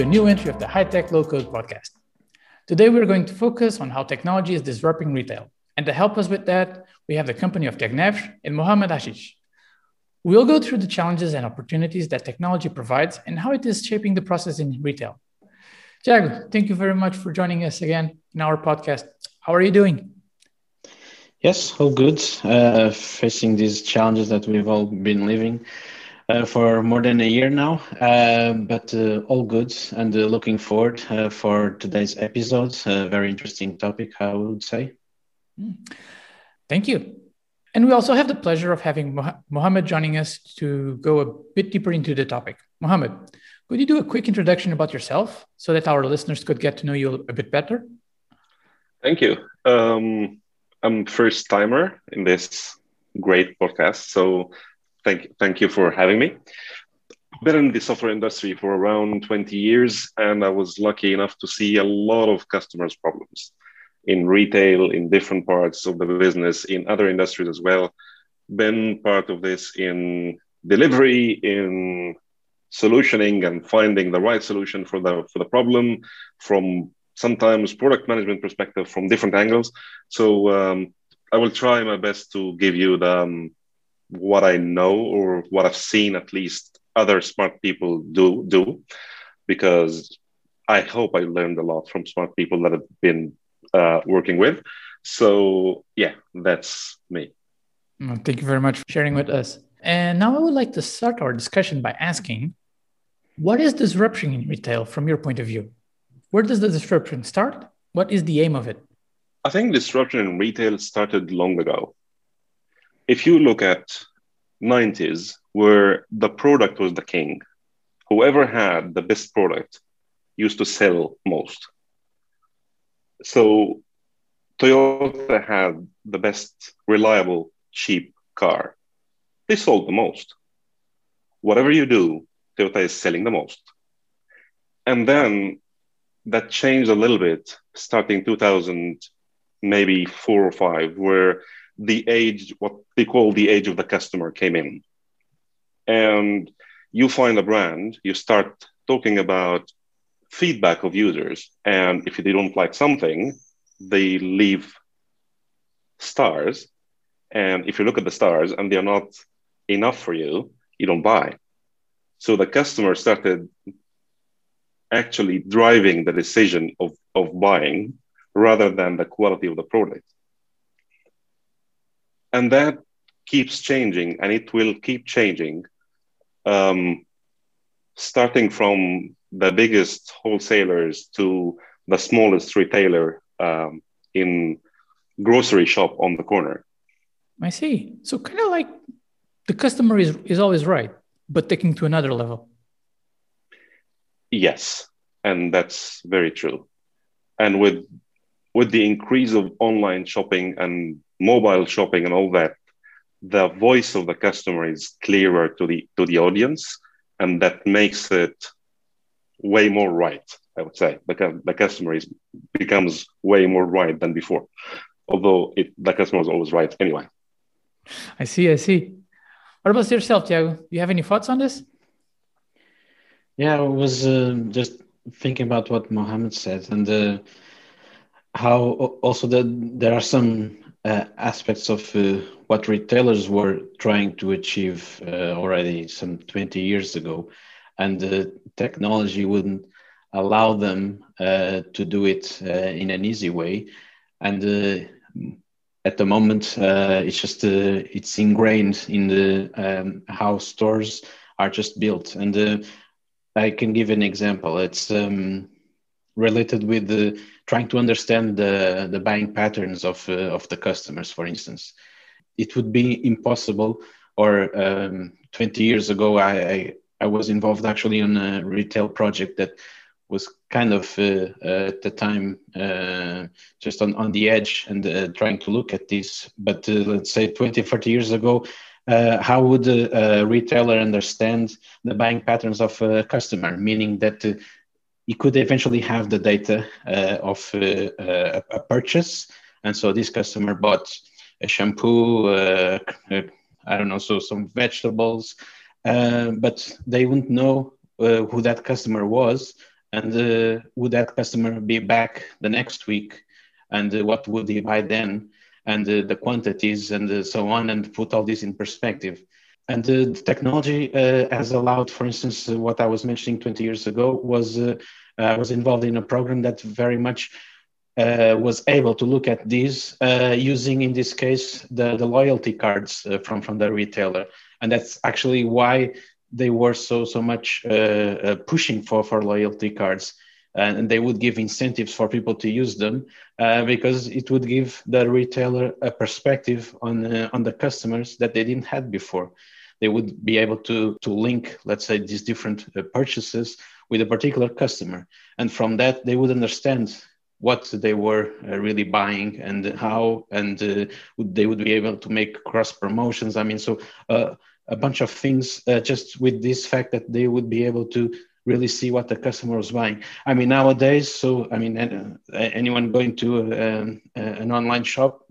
To a new entry of the High Tech Low Code podcast. Today we're going to focus on how technology is disrupting retail. And to help us with that, we have the company of Technevr and Mohamed Ashish. We'll go through the challenges and opportunities that technology provides and how it is shaping the process in retail. Tiago, thank you very much for joining us again in our podcast. How are you doing? Yes, all good. Uh, facing these challenges that we've all been living uh, for more than a year now, uh, but uh, all good. And uh, looking forward uh, for today's episode. very interesting topic, I would say. Hmm. Thank you. And we also have the pleasure of having Mohamed joining us to go a bit deeper into the topic. Mohamed, could you do a quick introduction about yourself so that our listeners could get to know you a bit better? Thank you. Um, I'm first timer in this great podcast, so thank thank you for having me. Been in the software industry for around 20 years, and I was lucky enough to see a lot of customers' problems in retail, in different parts of the business, in other industries as well. Been part of this in delivery, in solutioning and finding the right solution for the for the problem from sometimes product management perspective from different angles. So um, I will try my best to give you the um, what I know or what I've seen at least other smart people do do because I hope I learned a lot from smart people that have been uh, working with. So yeah, that's me. thank you very much for sharing with us. And now I would like to start our discussion by asking, what is disruption in retail from your point of view? Where does the disruption start? What is the aim of it? I think disruption in retail started long ago. If you look at 90s, where the product was the king, whoever had the best product used to sell most. So Toyota had the best reliable, cheap car. They sold the most. Whatever you do, Toyota is selling the most. And then that changed a little bit starting 2000, maybe four or five, where the age, what they call the age of the customer, came in. And you find a brand, you start talking about feedback of users. And if they don't like something, they leave stars. And if you look at the stars and they're not enough for you, you don't buy. So the customer started actually driving the decision of, of buying rather than the quality of the product. And that keeps changing and it will keep changing, um, starting from the biggest wholesalers to the smallest retailer um, in grocery shop on the corner. I see. So kind of like the customer is, is always right, but taking to another level. Yes, and that's very true. And with with the increase of online shopping and mobile shopping and all that, the voice of the customer is clearer to the to the audience, and that makes it way more right. I would say because the customer is becomes way more right than before, although it, the customer is always right anyway. I see. I see. What about yourself, Tiago? Do you have any thoughts on this? Yeah, I was uh, just thinking about what Mohammed said and uh, how also that there are some uh, aspects of uh, what retailers were trying to achieve uh, already some 20 years ago, and the technology wouldn't allow them uh, to do it in an easy way. And at the moment, it's just it's ingrained in the um, how stores are just built and I can give an example. It's um, related with the trying to understand the, the buying patterns of, uh, of the customers, for instance. It would be impossible, or um, 20 years ago, I, I, I, was involved actually on a retail project that was kind of uh, uh, at the time uh, just on, on the edge and uh, trying to look at this. But uh, let's say 20, 30 years ago, uh, how would a, a, retailer understand the buying patterns of a customer? Meaning that uh, he could eventually have the data uh, of uh, a, a, purchase, and so this customer bought a shampoo, uh, uh, I don't know, so some vegetables, but they wouldn't know uh, who that customer was. And uh, would that customer be back the next week? And uh, what would he buy then? And uh, the quantities and uh, so on and put all this in perspective and uh, the technology has allowed for instance what i was mentioning 20 years ago was i was involved in a program that very much uh, was able to look at these uh, using, in this case, the, the loyalty cards uh, from, from the retailer. And that's actually why they were so so much uh, uh, pushing for for loyalty cards and they would give incentives for people to use them uh, because it would give the retailer a perspective on uh, on the customers that they didn't have before they would be able to to link let's say these different uh, purchases with a particular customer and from that they would understand what they were uh, really buying and how and they would be able to make cross promotions i mean so a bunch of things uh, just with this fact that they would be able to really see what the customer was buying. I mean, nowadays, so I mean, uh, anyone going to um, an online shop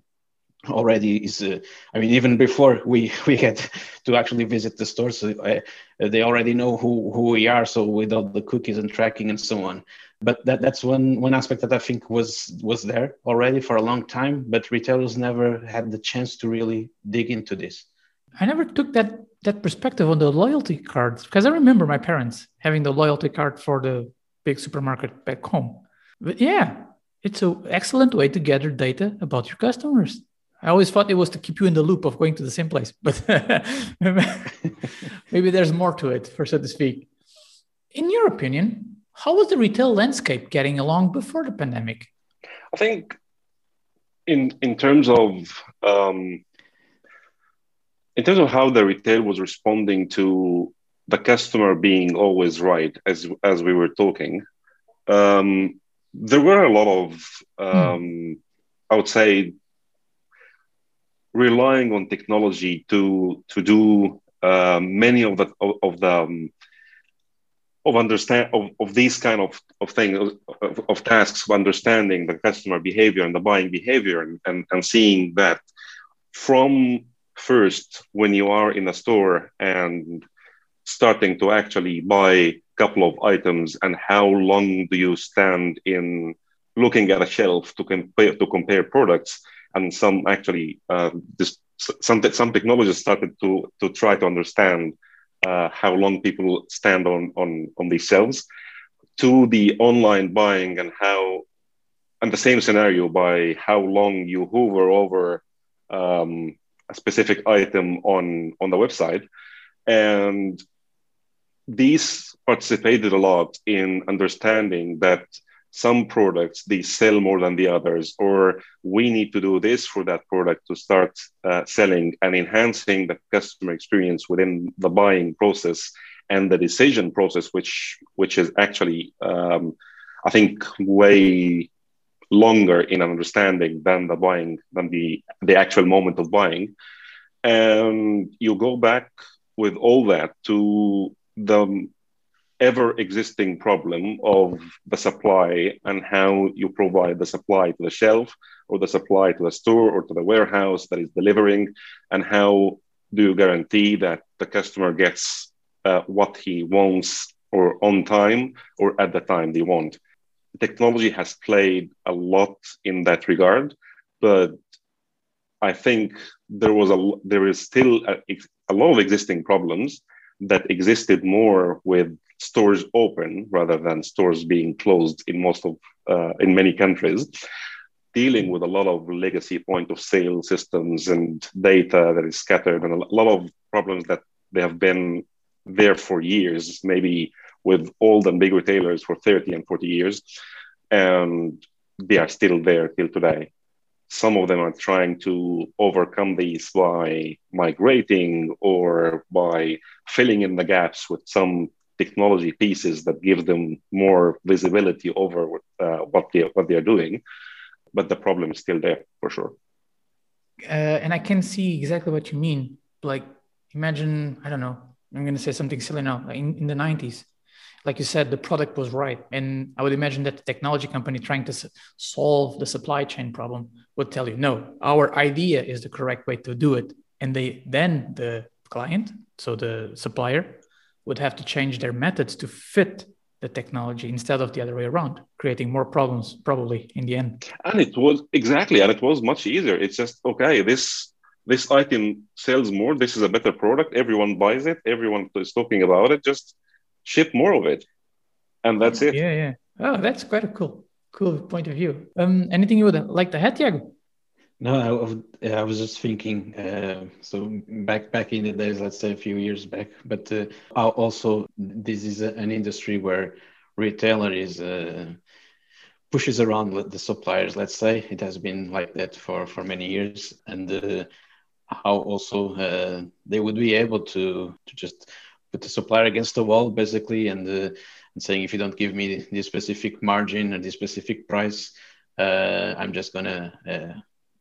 already is uh, i mean even before we we get to actually visit the store so uh, they already know who who we are so with all the cookies and tracking and so on but that that's one one aspect that i think was was there already for a long time but retailers never had the chance to really dig into this I never took that that perspective on the loyalty cards because I remember my parents having the loyalty card for the big supermarket back home. But yeah, it's an excellent way to gather data about your customers. I always thought it was to keep you in the loop of going to the same place, but maybe there's more to it, for so to speak. In your opinion, how was the retail landscape getting along before the pandemic? I think, in in terms of um, in terms of how the retail was responding to the customer being always right, as as we were talking, um, there were a lot of, um, hmm. I would say, relying on technology to to do uh, many of the of, of the um, of understand of, of these kind of of things of, of, tasks of understanding the customer behavior and the buying behavior and, and, and seeing that from first when you are in a store and starting to actually buy a couple of items and how long do you stand in looking at a shelf to compare to compare products and some actually uh, this, some some technologists started to to try to understand uh, how long people stand on on on these shelves to the online buying and how and the same scenario by how long you hover over um, a specific item on on the website. And these participated a lot in understanding that some products they sell more than the others or we need to do this for that product to start uh, selling and enhancing the customer experience within the buying process and the decision process which which is actually um, i think way longer in understanding than the buying than the the actual moment of buying. And you go back with all that to the ever existing problem of the supply and how you provide the supply to the shelf or the supply to the store or to the warehouse that is delivering and how do you guarantee that the customer gets uh, what he wants or on time or at the time they want? Technology has played a lot in that regard, but I think there was a there is still a, a lot of existing problems that existed more with stores open rather than stores being closed in most of uh, in many countries dealing with a lot of legacy point of sale systems and data that is scattered and a lot of problems that they have been there for years maybe with old and big retailers for 30 and 40 years, and they are still there till today. Some of them are trying to overcome these by migrating or by filling in the gaps with some technology pieces that give them more visibility over uh, what they what they are doing. But the problem is still there for sure. Uh, and I can see exactly what you mean. Like, imagine I don't know. I'm going to say something silly now. In, in the 90s, like you said, the product was right. And I would imagine that the technology company trying to solve the supply chain problem would tell you, no, our idea is the correct way to do it. And they then the client, so the supplier, would have to change their methods to fit the technology instead of the other way around, creating more problems probably in the end. And it was exactly, and it was much easier. It's just okay, this this item sells more. This is a better product. Everyone buys it. Everyone is talking about it. Just ship more of it, and that's it. Yeah, yeah. Oh, that's quite a cool, cool point of view. Um, anything you would like to add, Tiago? No, I, I, was just thinking. Uh, so back back in the days, let's say a few years back, but uh, also this is a, an industry where retailer is uh, pushes around the suppliers. Let's say it has been like that for for many years, and uh, how also uh, they would be able to to just put the supplier against the wall basically, and uh, and saying if you don't give me this specific margin or this specific price, I'm just gonna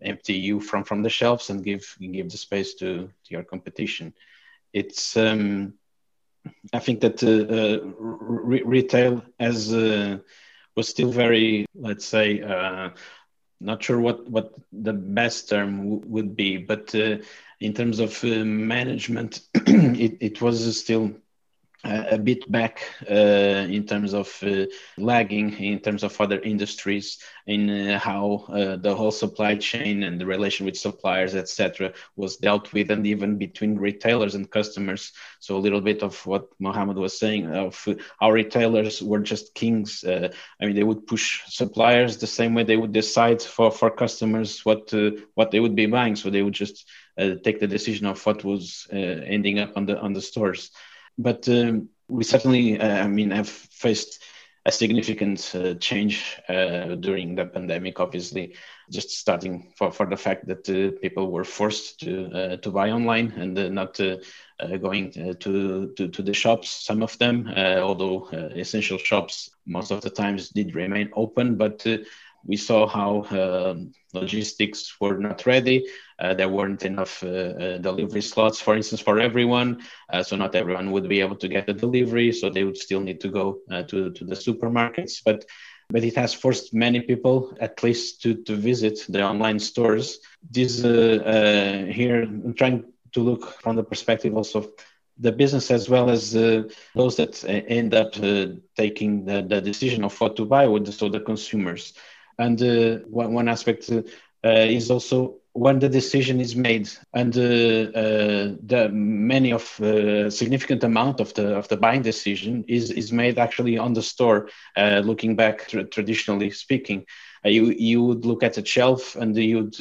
empty you from from the shelves and give give the space to, to your competition. It's um, I think that uh, uh, re- retail as uh, was still very let's say uh, not sure what what the best term w- would be, but uh, in terms of uh, management, it, it was still a bit back uh, in terms of uh, lagging in terms of other industries in uh, how uh, the whole supply chain and the relation with suppliers etc was dealt with and even between retailers and customers. So a little bit of what mohammed was saying of our retailers were just kings uh, i mean they would push suppliers the same way they would decide for for customers what what they would be buying. So they would just take the decision of what was ending up on the on the stores but um, we certainly, uh, I mean, have faced a significant uh, change uh, during the pandemic. Obviously, just starting for, for the fact that uh, people were forced to uh, to buy online and uh, not going to, to to the shops. Some of them, although essential shops, most of the times did remain open, but we saw how um, logistics were not ready. Uh, there weren't enough uh, uh, delivery slots, for instance, for everyone. Uh, so not everyone would be able to get the delivery. So they would still need to go uh, to, to the supermarkets. But but it has forced many people, at least, to, to visit the online stores. This here, I'm trying to look from the perspective also of the business as well as uh, those that end up uh, taking the, the, decision of what to buy with so the consumers and uh, one, one aspect uh, is also when the decision is made. And uh, uh, the many of uh, significant amount of the of the buying decision is is made actually on the store uh, looking back tra- traditionally speaking. You you would look at the shelf and you'd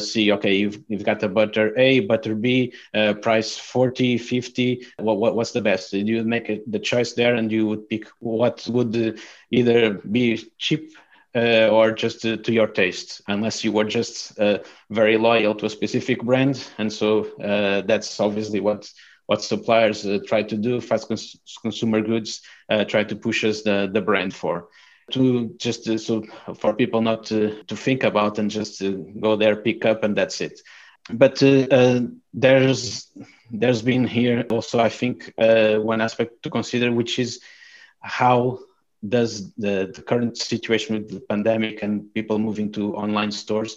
see okay you've, you've got the butter a butter b price 40 50 what, what what's the best? You would make a, the choice there and you would pick what would either be cheap uh, or just to, to, your taste, unless you were just uh, very loyal to a specific brand. And so uh, that's obviously what what suppliers uh, try to do. Fast cons- consumer goods uh, try to push us the, the brand for. To just uh, so for people not to, to think about and just to go there, pick up, and that's it. But there's there's been here also, I think, one aspect to consider, which is how does the, the current situation with the pandemic and people moving to online stores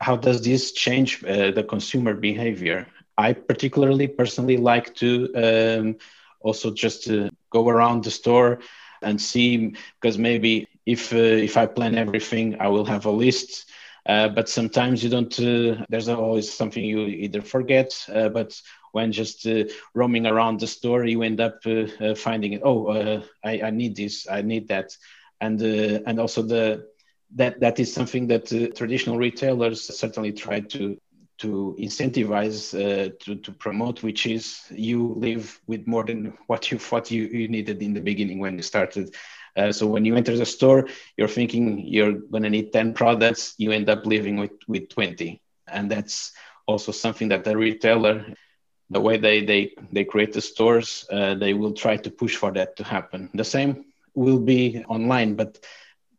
how does this change uh, the consumer behavior? I particularly personally like to um, also just to go around the store and see because maybe if uh, if i plan everything i will have a list uh, but sometimes you don't uh, there's always something you either forget uh, but when just roaming around the store, you end up finding it. Oh, I, I need this, I need that, and and also the that that is something that traditional retailers certainly try to to incentivize uh, to, to promote which is you live with more than what you thought you, you needed in the beginning when you started uh, so when you enter the store you're thinking you're going to need 10 products you end up living with, with 20 and that's also something that the retailer the way they they they create the stores, uh, they will try to push for that to happen. The same will be online, but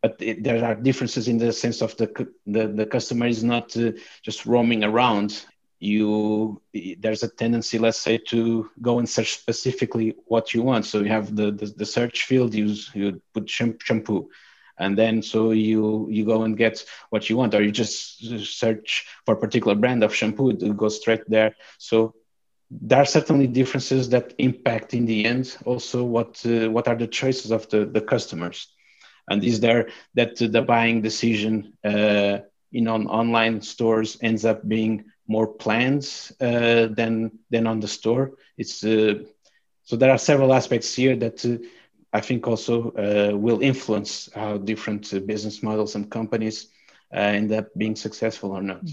but it, there are differences in the sense of the the, the customer is not uh, just roaming around. You there's a tendency, let's say, to go and search specifically what you want. So you have the the, the search field. You you put shampoo and then so you you go and get what you want or you just search for a particular brand of shampoo to go straight there so there are certainly differences that impact in the end also what uh, what are the choices of the, the customers and is there that the buying decision uh, in on online stores ends up being more plans uh, than than on the store it's uh, so there are several aspects here that uh, I think also uh, will influence how different business models and companies end up being successful or not.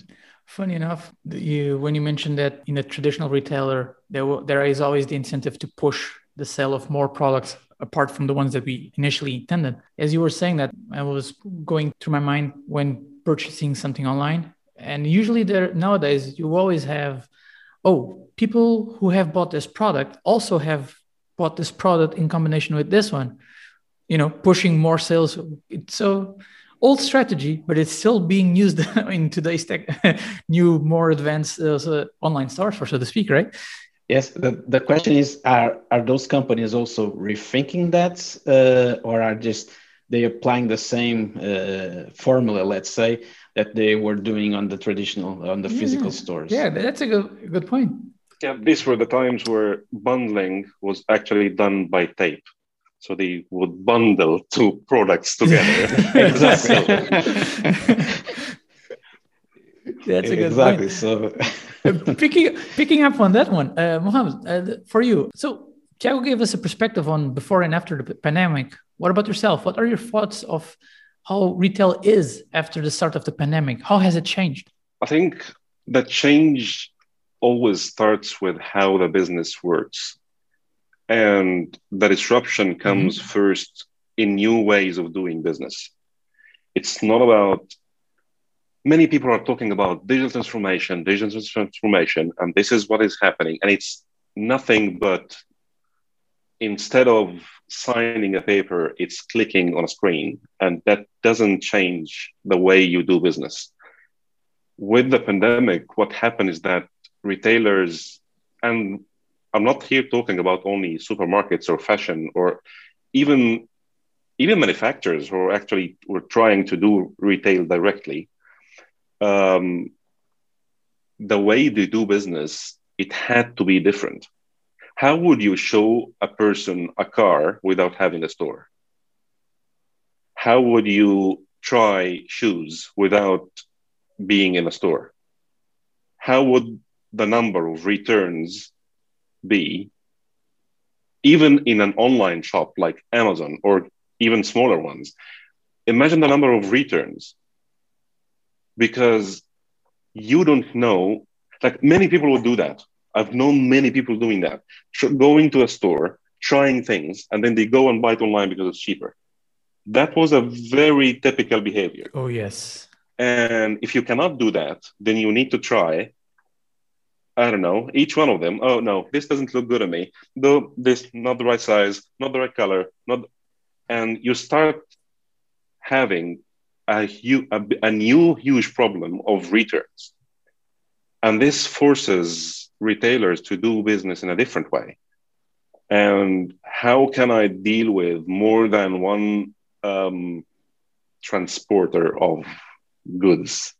Funny enough, you when you mentioned that in a traditional retailer, there w- there is always the incentive to push the sale of more products apart from the ones that we initially intended. As you were saying that, I was going through my mind when purchasing something online, and usually there nowadays you always have, oh, people who have bought this product also have bought this product in combination with this one, you know, pushing more sales. It's so old strategy, but it's still being used in today's tech, new, more advanced uh, online stores, for so to speak, right? Yes. The, the question is: Are are those companies also rethinking that, uh, or are just they applying the same uh, formula, let's say, that they were doing on the traditional on the yeah. physical stores? Yeah, that's a good good point. Yeah, these were the times where bundling was actually done by tape. So they would bundle two products together. exactly. That's a good exactly. Point. So picking picking up on that one, uh, Mohammed, uh, for you. So Tiago gave us a perspective on before and after the pandemic. What about yourself? What are your thoughts of how retail is after the start of the pandemic? How has it changed? I think the change always starts with how the business works. And the disruption comes mm-hmm. first in new ways of doing business. It's not about many people are talking about digital transformation, digital transformation, and this is what is happening. And it's nothing but instead of signing a paper, it's clicking on a screen. And that doesn't change the way you do business. With the pandemic, what happened is that retailers and I'm not here talking about only supermarkets or fashion or even even manufacturers who are actually were trying to do retail directly. Um, the way they do business, it had to be different. How would you show a person a car without having a store? How would you try shoes without being in a store? How would the number of returns be even in an online shop like Amazon or even smaller ones, imagine the number of returns because you don't know. Like many people would do that. I've known many people doing that, going to a store, trying things, and then they go and buy it online because it's cheaper. That was a very typical behavior. Oh, yes. And if you cannot do that, then you need to try I don't know, each one of them. Oh no, this doesn't look good on me. Though this not the right size, not the right color, not, and you start having a, hu- a, a new huge problem of returns, and this forces retailers to do business in a different way. And how can I deal with more than one um, transporter of goods?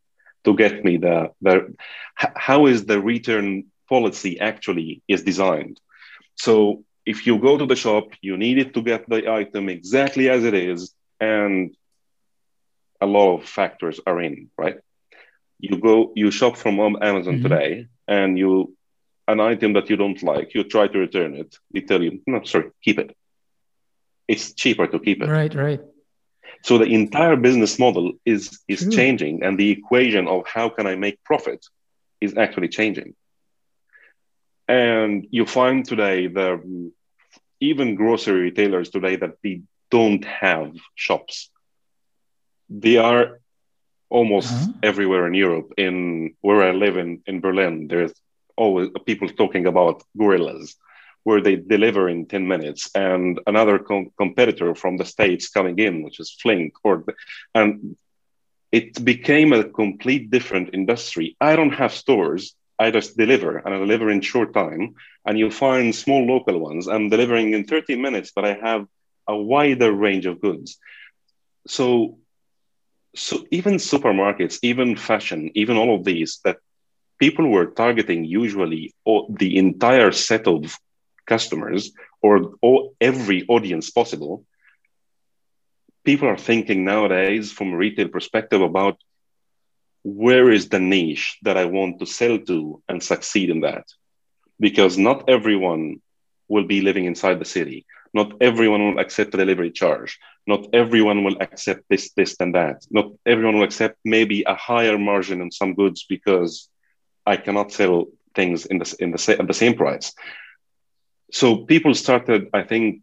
to get me the, the how is the return policy actually is designed so if you go to the shop you need it to get the item exactly as it is and a lot of factors are in right you go you shop from amazon mm-hmm. today and you an item that you don't like you try to return it they tell you no sorry keep it it's cheaper to keep it right right so the entire business model is is changing, and the equation of how can I make profit is actually changing. And you find today the even grocery retailers today that they don't have shops. They are almost uh-huh. everywhere in Europe. In where I live in in Berlin, there's always people talking about gorillas where they deliver in 10 minutes? And another com- competitor from the states coming in which is flink or and it became a complete different industry. I don't have stores. I just deliver and i deliver in short time. And you find small local ones i'm delivering in 30 minutes but i have a wider range of goods. So so even supermarkets even fashion even all of these that people were targeting usually the entire set of customers or, every audience possible. People are thinking nowadays from a retail perspective about where is the niche that I want to sell to and succeed in that. Because not everyone will be living inside the city. Not everyone will accept the delivery charge. Not everyone will accept this, this, and that. Not everyone will accept maybe a higher margin on some goods because I cannot sell things in the, in the, at the same price. So people started, I think,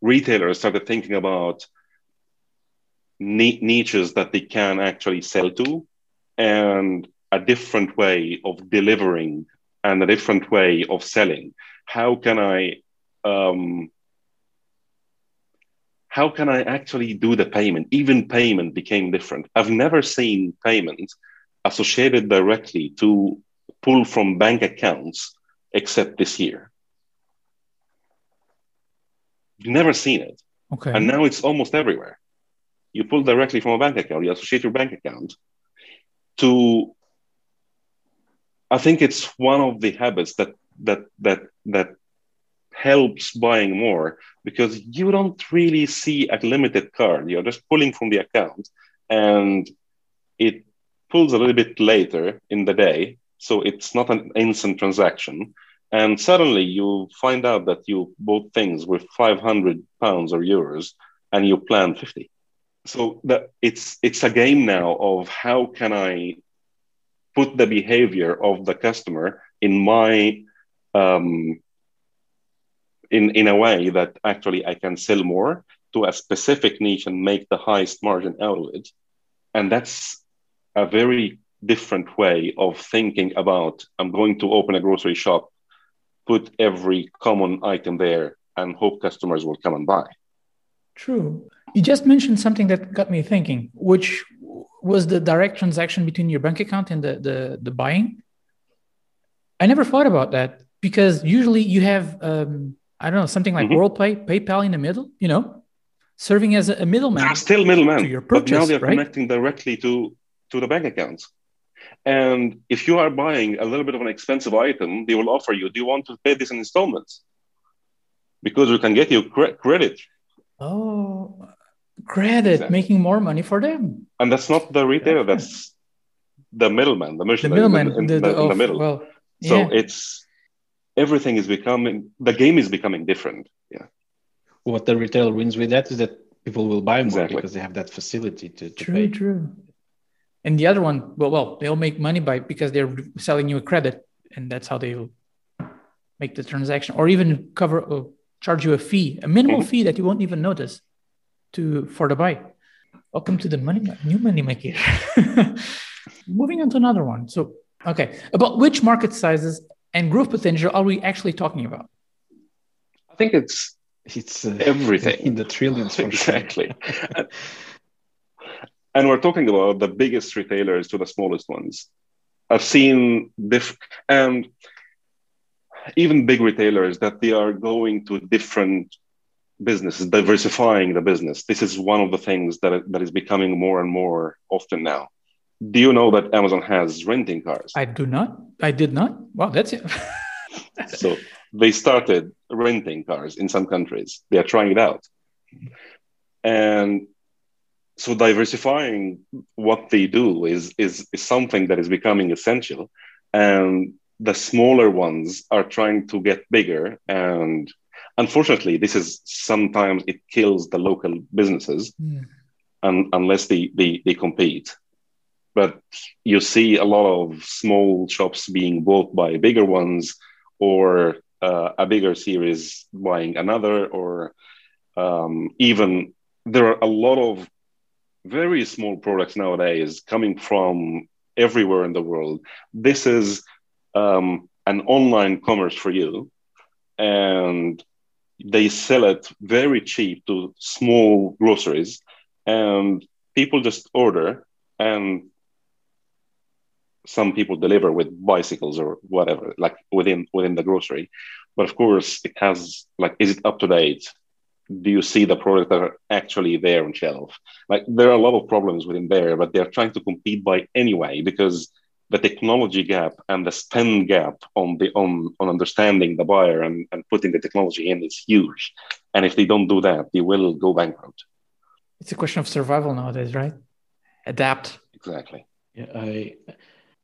retailers started thinking about niches that they can actually sell to and a different way of delivering and a different way of selling. How can I um, how can I actually do the payment? Even payment became different. I've never seen payment associated directly to pull from bank accounts except this year. Never seen it. Okay. And now it's almost everywhere. You pull directly from a bank account, you associate your bank account to I think it's one of the habits that that that that helps buying more because you don't really see a limited card. You're just pulling from the account and it pulls a little bit later in the day. So it's not an instant transaction. And suddenly you find out that you bought things with 500 pounds or euros and you plan 50. So that it's it's a game now of how can I put the behavior of the customer in my um, in in a way that actually I can sell more to a specific niche and make the highest margin out of it. And that's a very different way of thinking about I'm going to open a grocery shop, put every common item there, and hope customers will come and buy. True. You just mentioned something that got me thinking, which was the direct transaction between your bank account and the the, the buying. I never thought about that because usually you have um, I don't know, something like mm-hmm. WorldPay, PayPal in the middle, you know, serving as a, middleman. They're still middlemen, to your purchase, but now they're right? connecting directly to to the bank accounts. And if you are buying a little bit of an expensive item, they will offer you, do you want to pay this in installments? Because we can get you cre- credit. Oh, credit, exactly. making more money for them. And that's not the retailer, that's the middleman, the merchant the middleman in, in, the, the, in the, oh, middle. Well, yeah. So it's everything is becoming the game is becoming different. Yeah. What the retailer wins with that is that people will buy more exactly. because they have that facility to, to true, pay. True. And the other one, well, well, they'll make money by because they're selling you a credit, and that's how they'll make the transaction, or even cover or charge you a fee, a minimal mm-hmm. fee that you won't even notice to for the buy. Welcome to the money new money maker. Moving on to another one. So, okay, about which market sizes and growth potential are we actually talking about? I think it's it's uh, everything in the trillions. exactly. and we're talking about the biggest retailers to the smallest ones. I've seen diff and even big retailers that they are going to different businesses, diversifying the business. This is one of the things that, that is becoming more and more often now do you know that Amazon has renting cars? I do not. I did not. Wow, that's it. so they started renting cars in some countries. They are trying it out. And so diversifying what they do is, is, is something that is becoming essential. And the smaller ones are trying to get bigger. And unfortunately, this is sometimes it kills the local businesses mm. un, unless they, they, they compete but you see a lot of small shops being bought by bigger ones or uh, a bigger series buying another or um, even there are a lot of very small products nowadays coming from everywhere in the world this is um, an online commerce for you and they sell it very cheap to small groceries and people just order and some people deliver with bicycles or whatever, like within within the grocery. But of course, it has like, is it up to date? Do you see the products that are actually there on shelf? Like there are a lot of problems within there, but they're trying to compete by anyway because the technology gap and the spend gap on the on, on understanding the buyer and, and putting the technology in is huge. And if they don't do that, they will go bankrupt. It's a question of survival nowadays, right? Adapt. Exactly. Yeah, I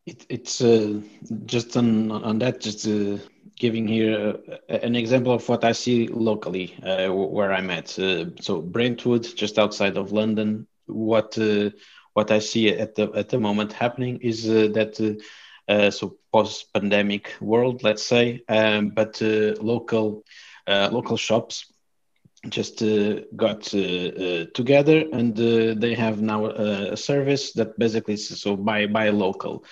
it, it's uh, just on on that just uh, giving here uh, an example of what I see locally uh, where I'm at. Uh, so Brentwood, just outside of London. What uh, what I see at the at the moment happening is uh, that uh, so post pandemic world, let's say, um, but local local shops just got together and they have now a, service that basically so buy buy local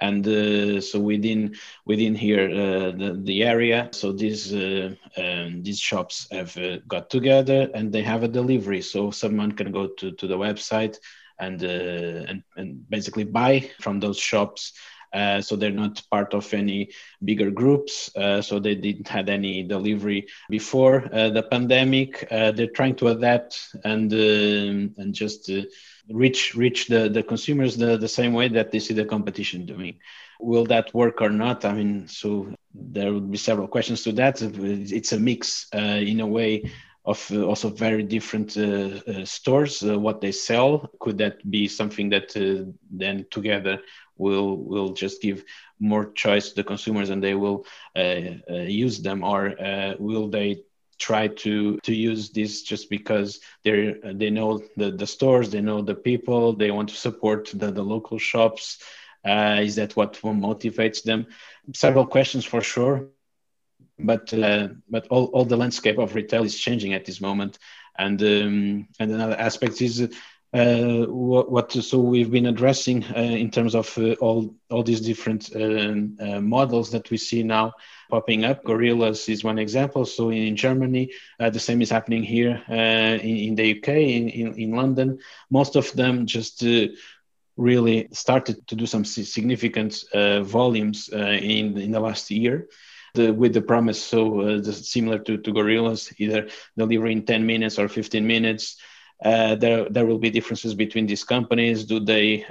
and uh, so within within here uh, the, the area so these uh, um, these shops have uh, got together and they have a delivery. So someone can go to, to the website and, uh, and and basically buy from those shops uh, so they're not part of any bigger groups. Uh, so they didn't had any delivery before uh, the pandemic. they're trying to adapt and um, and just reach reach the, the consumers the, the same way that they see the competition doing. Will that work or not? I mean, so there would be several questions to that. It's a mix uh, in a way of uh, also very different uh, uh stores. What they sell. Could that be something that then together will will just give more choice to the consumers and they will use them, or will they try to to use this just because they they know the, the stores they know the people they want to support the, the local shops? Uh, is that what motivates them? Several questions for sure but uh, but all, all the landscape of retail is changing at this moment and um, and another aspect is uh, what, what, so we've been addressing uh, in terms of uh, all all these different um, uh, models that we see now popping up. Gorillas is one example. So in Germany, uh, the same is happening here uh, in, in, the UK, in, in, in, London. Most of them just really started to do some significant volumes in, in the last year. The, with the promise, so uh, similar to, to Gorillas, either delivering 10 minutes or 15 minutes. there, there will be differences between these companies. Do they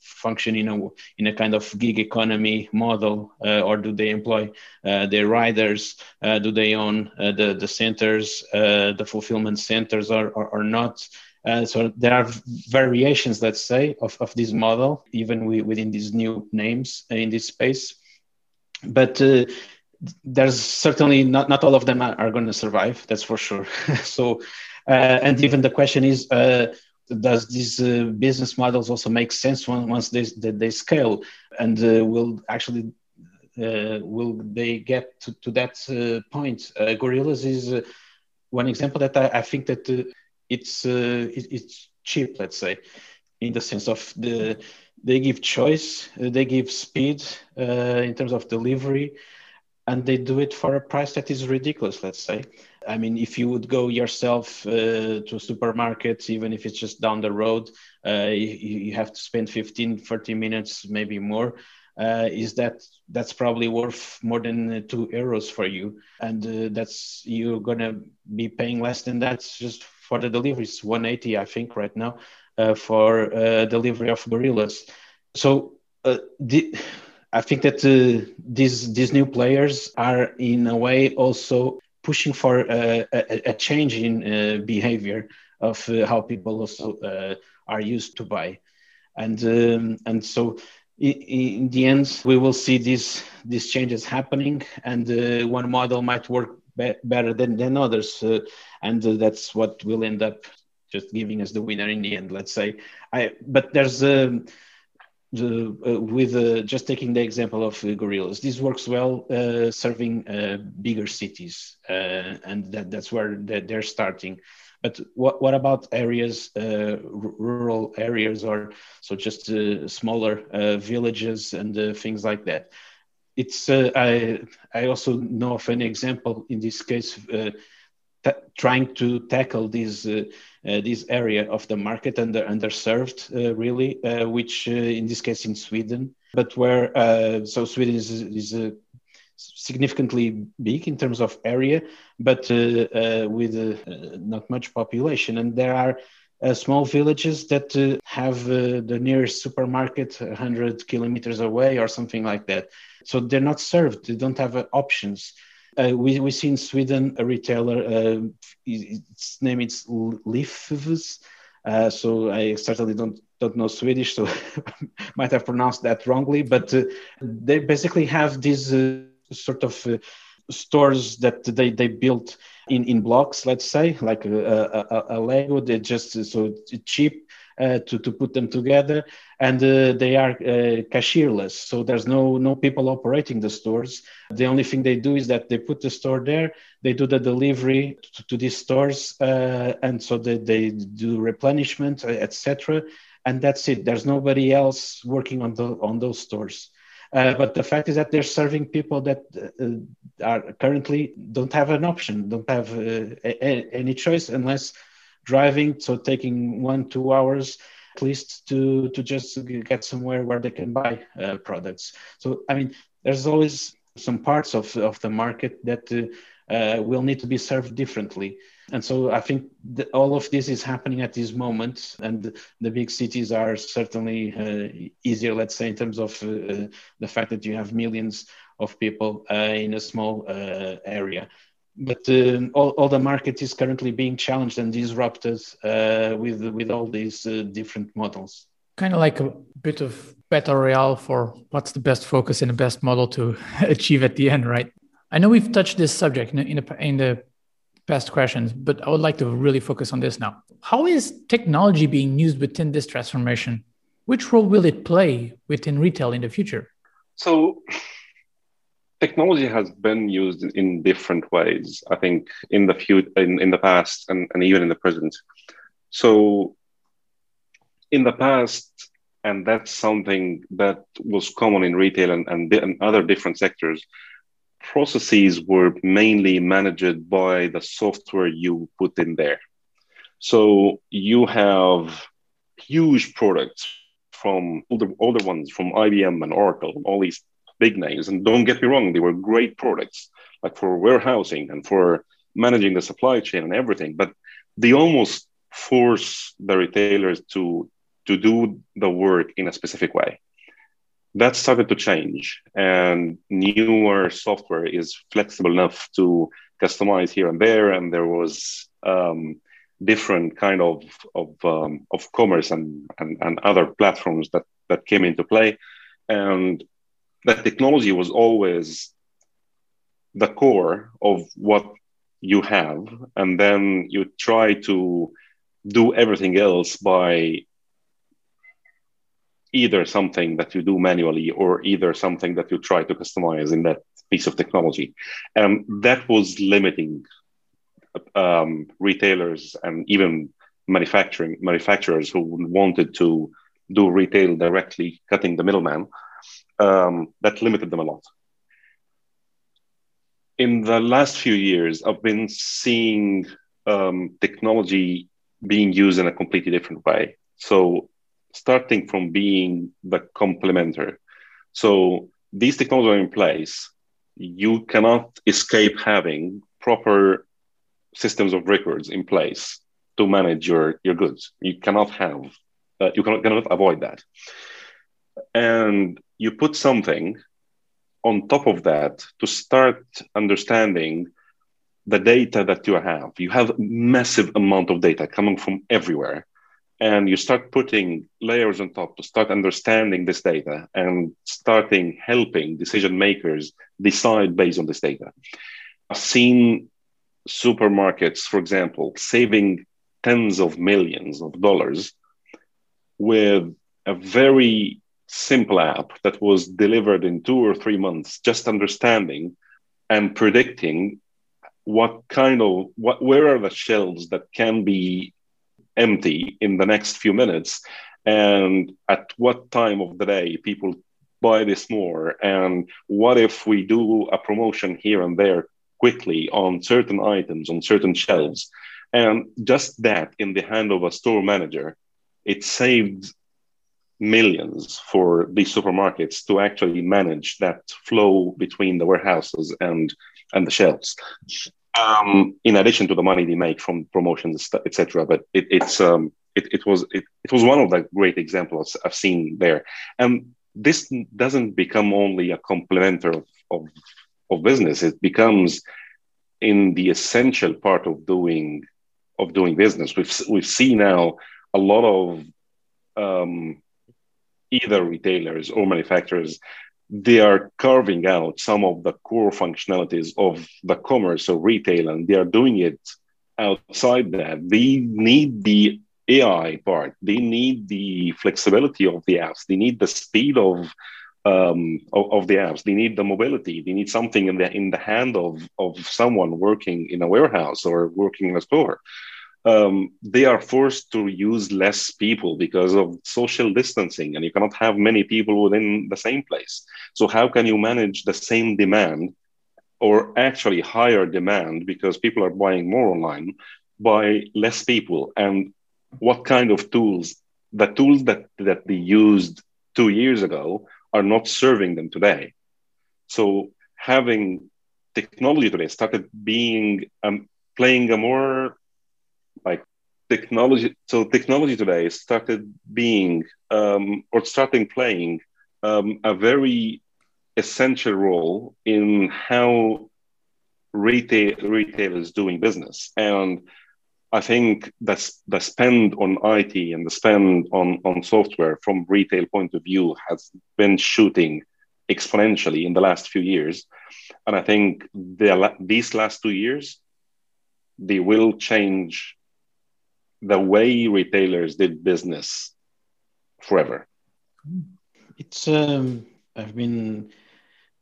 function in a in a kind of gig economy model, uh, or do they employ uh, their riders? Uh, do they own uh, the the centers, uh, the fulfillment centers, or or, or not? Uh, so there are variations, let's say, of, of this model, even we, within these new names in this space. But there's certainly not, not all of them are, are going to survive, that's for sure. so, and even the question is, does these uh, business models also make sense when, once they, they, they scale and uh, will actually uh, will they get to, to that uh, point uh, gorillas is uh, one example that i, I think that it's it, it's cheap let's say in the sense of the they give choice they give speed in terms of delivery and they do it for a price that is ridiculous let's say I mean, if you would go yourself uh, to a supermarket, even if it's just down the road, uh, you, you, have to spend 15, 30 minutes, maybe more. Uh, is that that's probably worth more than uh, two euros for you, and uh, that's you're gonna be paying less than that just for the deliveries. 180, I think, right now uh, for delivery of gorillas. So the, I think that these these new players are in a way also pushing for a, a, a change in uh, behavior of uh, how people also uh, are used to buy, and um, and so in the end we will see these these changes happening, and uh, one model might work be- better than than others, uh, and uh, that's what will end up just giving us the winner in the end. Let's say, I but there's. Um, the, uh, with uh, just taking the example of uh, gorillas, this works well uh, serving uh, bigger cities, uh, and that, that's where they're starting. But what, what about areas, rural areas, or so just smaller villages and things like that? It's I I also know of an example in this case trying to tackle these uh, this area of the market under underserved uh, really, uh, which in this case in Sweden, but where so Sweden is is significantly big in terms of area, but with not much population, and there are uh, small villages that uh, have uh, the nearest supermarket 100 kilometers away or something like that. So they're not served, they don't have uh, options. Uh, we, we see in Sweden a retailer, uh, its name is Lifvs. so I certainly don't don't know Swedish, so might have pronounced that wrongly. But they basically have these sort of stores that they, they built in, in blocks, let's say, like a, a, a Lego. They just so cheap uh, to, to put them together, and uh, they are uh, cashierless. So there's no no people operating the stores. The only thing they do is that they put the store there, they do the delivery to, to these stores, uh, and so they, they do replenishment, etc. And that's it. There's nobody else working on the on those stores. Uh, but the fact is that they're serving people that uh, are currently don't have an option, don't have uh, a, any choice unless driving, so taking one two hours at least to to just get somewhere where they can buy uh, products. So I mean, there's always some parts of of the market that uh, uh, will need to be served differently. And so I think all of this is happening at this moment, and the big cities are certainly uh, easier, let's say, in terms of uh, the fact that you have millions of people uh, in a small uh, area. But uh, all, all the market is currently being challenged and disrupted with with all these different models. Kind of like a bit of battle royale for what's the best focus and the best model to achieve at the end, right? I know we've touched this subject in the, in the past questions, but I would like to really focus on this now. How is technology being used within this transformation? Which role will it play within retail in the future? So, technology has been used in different ways. I think in the few in, in the past and, and even in the present. So, in the past, and that's something that was common in retail and, and, and other different sectors processes were mainly managed by the software you put in there. So you have huge products from older, older ones from IBM and Oracle, all these big names. And don't get me wrong, they were great products, like for warehousing and for managing the supply chain and everything. But they almost force the retailers to to do the work in a specific way that started to change and newer software is flexible enough to customize here and there and there was um, different kind of of, um, of commerce and, and, and other platforms that that came into play and that technology was always the core of what you have and then you try to do everything else by either something that you do manually or either something that you try to customize in that piece of technology. And that was limiting um, retailers and even manufacturing manufacturers who wanted to do retail directly, cutting the middleman. Um, that limited them a lot. In the last few years, I've been seeing um, technology being used in a completely different way. So starting from being the complementer. So these technologies are in place. You cannot escape having proper systems of records in place to manage your, your goods. You cannot have, uh, you cannot, cannot avoid that. And you put something on top of that to start understanding the data that you have. You have massive amount of data coming from everywhere and you start putting layers on top to start understanding this data and starting helping decision makers decide based on this data. I've seen supermarkets, for example, saving tens of millions of dollars with a very simple app that was delivered in two or three months, just understanding and predicting what kind of what where are the shelves that can be empty in the next few minutes and at what time of the day people buy this more and what if we do a promotion here and there quickly on certain items on certain shelves. And just that in the hand of a store manager it saved millions for these supermarkets to actually manage that flow between the warehouses and and the shelves um, in addition to the money they make from promotions, etc. But it, it's um, it, it was it, it was one of the great examples I've seen there. And this doesn't become only a complementer of, of, of business. It becomes in the essential part of doing of doing business. We've we've seen now a lot of um, either retailers or manufacturers they are carving out some of the core functionalities of the commerce or retail and they are doing it outside that. They need the ai part. They need the flexibility of the apps. They need the speed of um, of, of, the apps. They need the mobility. They need something in the in the hand of of someone working in a warehouse or working in a store um, they are forced to use less people because of social distancing, and you cannot have many people within the same place. So, how can you manage the same demand or actually higher demand because people are buying more online by less people? And what kind of tools? The tools that, that they used two years ago are not serving them today. So, having technology today started being um, playing a more like technology so technology today started being um, or starting playing um, a very essential role in how retail retail is doing business. And i think that's the spend on it and the spend on on software from retail point of view has been shooting exponentially in the last few years. And i think the, these last two years they will change the way retailers did business forever. It's um, I've been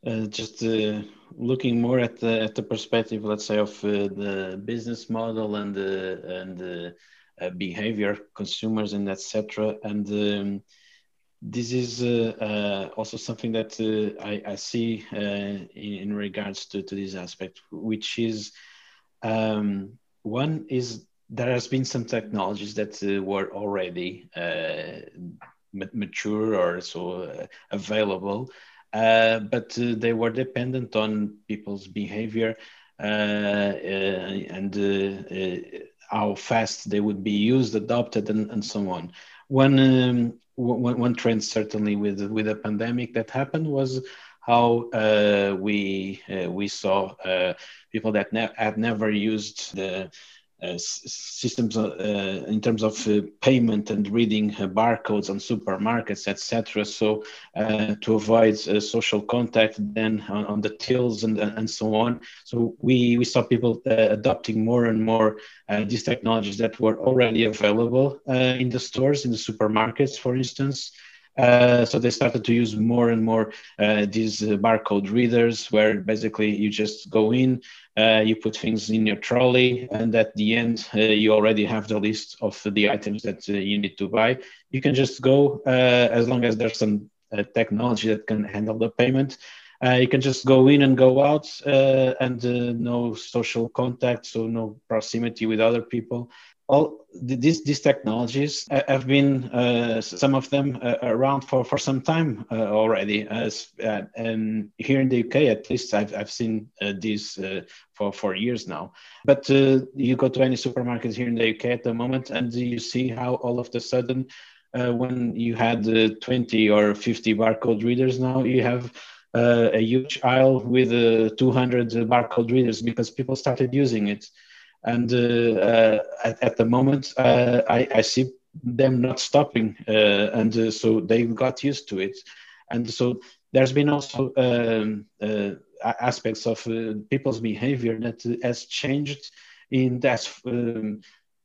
uh, just uh, looking more at the at the perspective, let's say, of uh, the business model and the and the uh, behavior, consumers, and etc. And um, this is uh, uh, also something that I, I, see in, in, regards to, to this aspect, which is um, one is there has been some technologies that uh, were already uh, mature or so uh, available, uh, but uh, they were dependent on people's behavior uh, and how fast they would be used, adopted, and, and so on. One, um, one, one trend certainly with with the pandemic that happened was how we we saw people that ne- had never used the uh, systems uh, uh, in terms of uh, payment and reading uh, barcodes on supermarkets, etc. So uh, to avoid social contact, then on, on, the tills and and so on. So we we saw people adopting more and more these technologies that were already available in the stores, in the supermarkets, for instance. Uh, so they started to use more and more uh, these uh, barcode readers where basically you just go in, uh, you put things in your trolley, and at the end, uh, you already have the list of the items that uh, you need to buy. You can just go uh, as long as there's some uh, technology that can handle the payment. you can just go in and go out, and no social contact, so no proximity with other people all these these technologies have been uh, some of them uh, around for, for some time uh, already. As, uh, and here in the UK, at least, I've I've seen uh, these uh, for for years now. But you go to any supermarket here in the UK at the moment, and you see how all of a sudden, when you had 20 or 50 barcode readers, now you have a huge aisle with 200 barcode readers because people started using it and uh, uh, at, at, the moment uh, I, I, see them not stopping and so they got used to it. And so there's been also um, aspects of people's behavior that has changed in that um,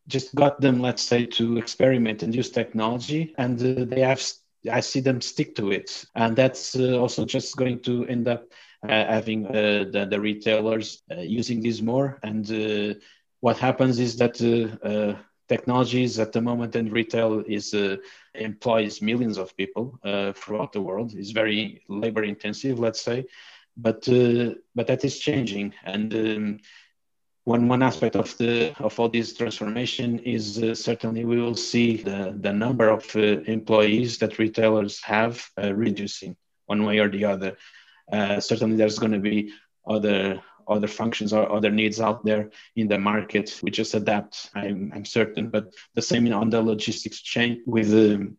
just got them let's say to experiment and use technology. And uh, they have i see them stick to it. And that's uh, also just going to end up uh, having the, the, retailers using this more. And what happens is that uh, uh, technologies at the moment in retail is uh, employs millions of people throughout the world. It's very labor intensive, let's say, but but that is changing and. Um, one one aspect of the of all this transformation is uh, certainly we will see the, the number of uh, employees that retailers have uh, reducing one way or the other. certainly, there's going to be other other functions or other needs out there in the market. We just adapt, I'm, I'm certain. But the same on the logistics chain with um,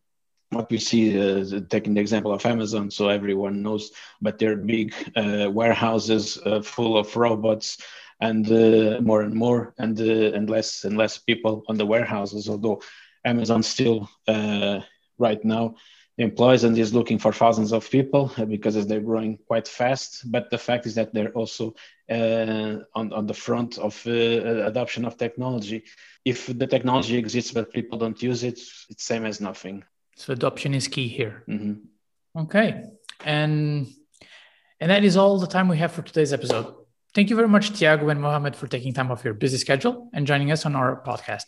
what we see, uh, taking the example of Amazon, so everyone knows, but they're big uh, warehouses uh, full of robots and uh, more and more and uh, and less and less people on the warehouses although amazon still uh, right now employs and is looking for thousands of people uh, because they're growing quite fast but the fact is that they're also uh, on, on the front of uh, adoption of technology if the technology exists but people don't use it it's same as nothing so adoption is key here. Mm-hmm. Okay, and and that is all the time we have for today's episode. Thank you very much, Tiago and Mohamed, for taking time off your busy schedule and joining us on our podcast.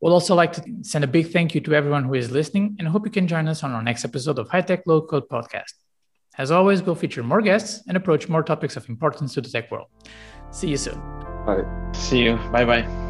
We'd also like to send a big thank you to everyone who is listening and hope you can join us on our next episode of High Tech Low Code Podcast. As always, we'll feature more guests and approach more topics of importance to the tech world. See you soon. Bye. See you. Bye bye.